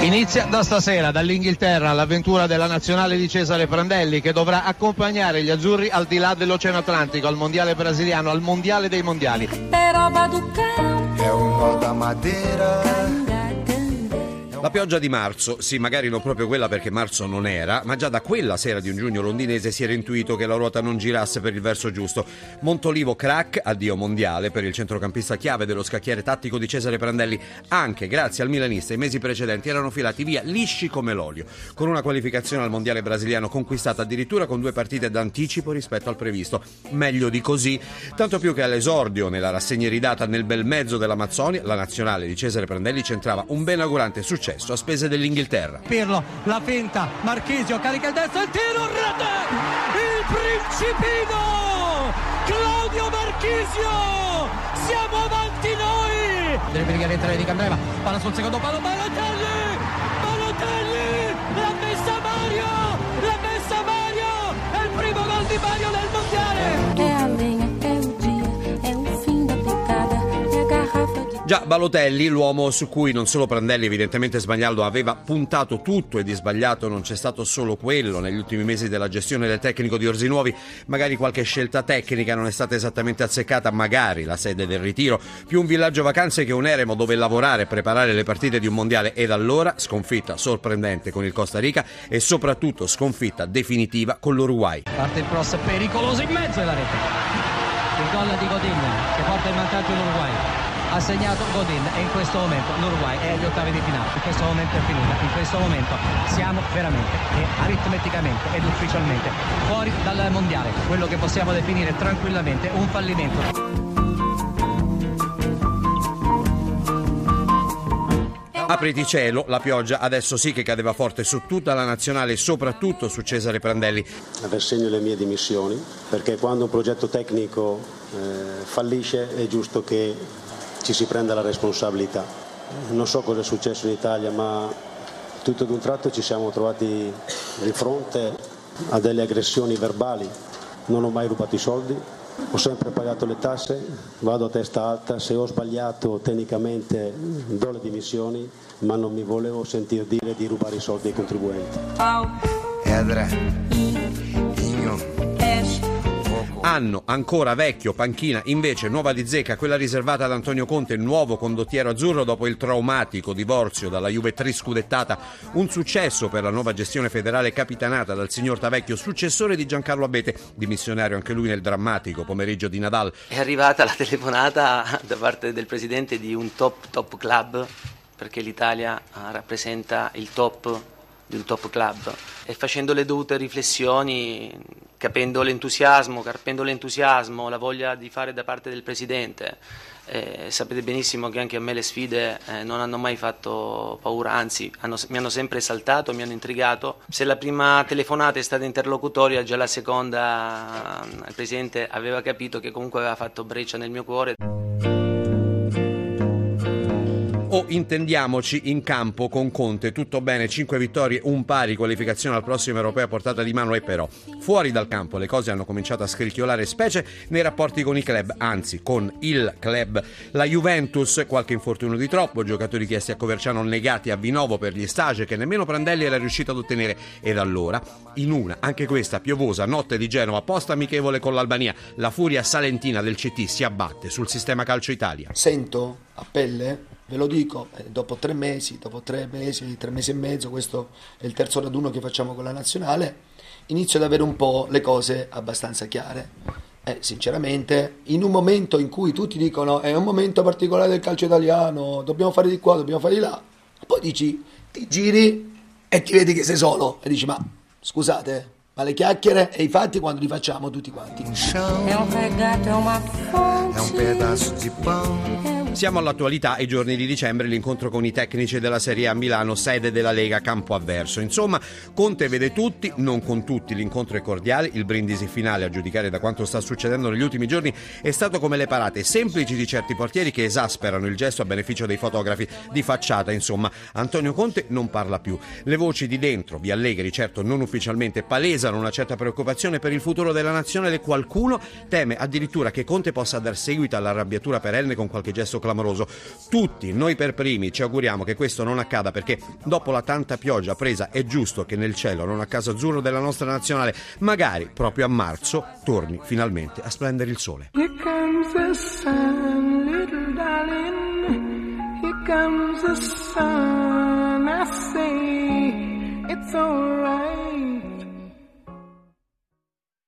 Inizia da stasera dall'Inghilterra l'avventura della nazionale di Cesare Prandelli che dovrà accompagnare gli azzurri al di là dell'Oceano Atlantico, al mondiale brasiliano, al mondiale dei mondiali. È un da madeira la pioggia di marzo, sì, magari non proprio quella perché marzo non era, ma già da quella sera di un giugno londinese si era intuito che la ruota non girasse per il verso giusto. Montolivo crack, addio mondiale per il centrocampista chiave dello scacchiere tattico di Cesare Prandelli. Anche grazie al milanista i mesi precedenti erano filati via lisci come l'olio, con una qualificazione al mondiale brasiliano conquistata addirittura con due partite d'anticipo rispetto al previsto. Meglio di così, tanto più che all'esordio nella rassegna ridata nel bel mezzo dell'Amazzonia, la nazionale di Cesare Prandelli centrava un ben augurante successo successo a spese dell'Inghilterra. Pirlo, la finta, Marchisio carica il destro, il tiro, rete! Il principino! Claudio Marchisio! Siamo avanti noi! Deve brigare di Candreva, palla sul secondo palo, Balotelli! Balotelli! Già Balotelli, l'uomo su cui non solo Prandelli evidentemente sbagliando aveva puntato tutto e di sbagliato non c'è stato solo quello negli ultimi mesi della gestione del tecnico di Orsinuovi, magari qualche scelta tecnica non è stata esattamente azzeccata, magari la sede del ritiro, più un villaggio vacanze che un eremo dove lavorare e preparare le partite di un mondiale ed allora sconfitta sorprendente con il Costa Rica e soprattutto sconfitta definitiva con l'Uruguay. Parte il cross pericoloso in mezzo alla rete. Il gol di Godin che porta in vantaggio l'Uruguay ha segnato Godin e in questo momento l'Uruguay è agli ottavi di finale. In questo momento è finita, in questo momento siamo veramente e aritmeticamente ed ufficialmente fuori dal mondiale, quello che possiamo definire tranquillamente un fallimento. Apriti cielo, la pioggia adesso sì che cadeva forte su tutta la nazionale e soprattutto su Cesare Prandelli. Aversegno le mie dimissioni perché quando un progetto tecnico eh, fallisce è giusto che ci si prenda la responsabilità. Non so cosa è successo in Italia, ma tutto ad un tratto ci siamo trovati di fronte a delle aggressioni verbali. Non ho mai rubato i soldi, ho sempre pagato le tasse, vado a testa alta, se ho sbagliato tecnicamente do le dimissioni, ma non mi volevo sentire dire di rubare i soldi ai contribuenti. Anno ancora vecchio, panchina, invece nuova di zecca, quella riservata ad Antonio Conte, nuovo condottiero azzurro dopo il traumatico divorzio dalla Juve triscudettata. Un successo per la nuova gestione federale capitanata dal signor Tavecchio, successore di Giancarlo Abete, dimissionario anche lui nel drammatico pomeriggio di Nadal. È arrivata la telefonata da parte del presidente di un top top club perché l'Italia ah, rappresenta il top di un top club e facendo le dovute riflessioni, capendo l'entusiasmo, carpendo l'entusiasmo, la voglia di fare da parte del Presidente. Eh, sapete benissimo che anche a me le sfide eh, non hanno mai fatto paura, anzi hanno, mi hanno sempre esaltato, mi hanno intrigato. Se la prima telefonata è stata interlocutoria, già la seconda il Presidente aveva capito che comunque aveva fatto breccia nel mio cuore o intendiamoci in campo con Conte. Tutto bene 5 vittorie un pari qualificazione al prossimo europeo a portata di mano e però fuori dal campo le cose hanno cominciato a scricchiolare specie nei rapporti con i club anzi con il club. La Juventus qualche infortunio di troppo giocatori chiesti a Coverciano negati a Vinovo per gli stage che nemmeno Prandelli era riuscito ad ottenere. Ed allora in una anche questa piovosa notte di Genova post amichevole con l'Albania la furia salentina del CT si abbatte sul sistema calcio Italia. Sento a pelle Ve lo dico, eh, dopo tre mesi, dopo tre mesi, tre mesi e mezzo, questo è il terzo raduno che facciamo con la nazionale, inizio ad avere un po' le cose abbastanza chiare. Eh, sinceramente, in un momento in cui tutti dicono è un momento particolare del calcio italiano, dobbiamo fare di qua, dobbiamo fare di là, poi dici, ti giri e ti vedi che sei solo e dici ma scusate, ma le chiacchiere e i fatti quando li facciamo tutti quanti. È un regato, è una fonte, è un pedazo di pane siamo all'attualità, ai giorni di dicembre, l'incontro con i tecnici della Serie A Milano, sede della Lega Campo Avverso. Insomma, Conte vede tutti, non con tutti, l'incontro è cordiale, il brindisi finale, a giudicare da quanto sta succedendo negli ultimi giorni, è stato come le parate semplici di certi portieri che esasperano il gesto a beneficio dei fotografi di facciata. Insomma, Antonio Conte non parla più. Le voci di dentro, via Allegri, certo non ufficialmente, palesano una certa preoccupazione per il futuro della nazionale. Qualcuno teme addirittura che Conte possa dar seguito all'arrabbiatura perenne con qualche gesto successo clamoroso. Tutti, noi per primi, ci auguriamo che questo non accada perché dopo la tanta pioggia presa è giusto che nel cielo, non a caso azzurro della nostra nazionale, magari proprio a marzo torni finalmente a splendere il sole. Here comes the sun, little darling. Here comes the sun. I say it's alright.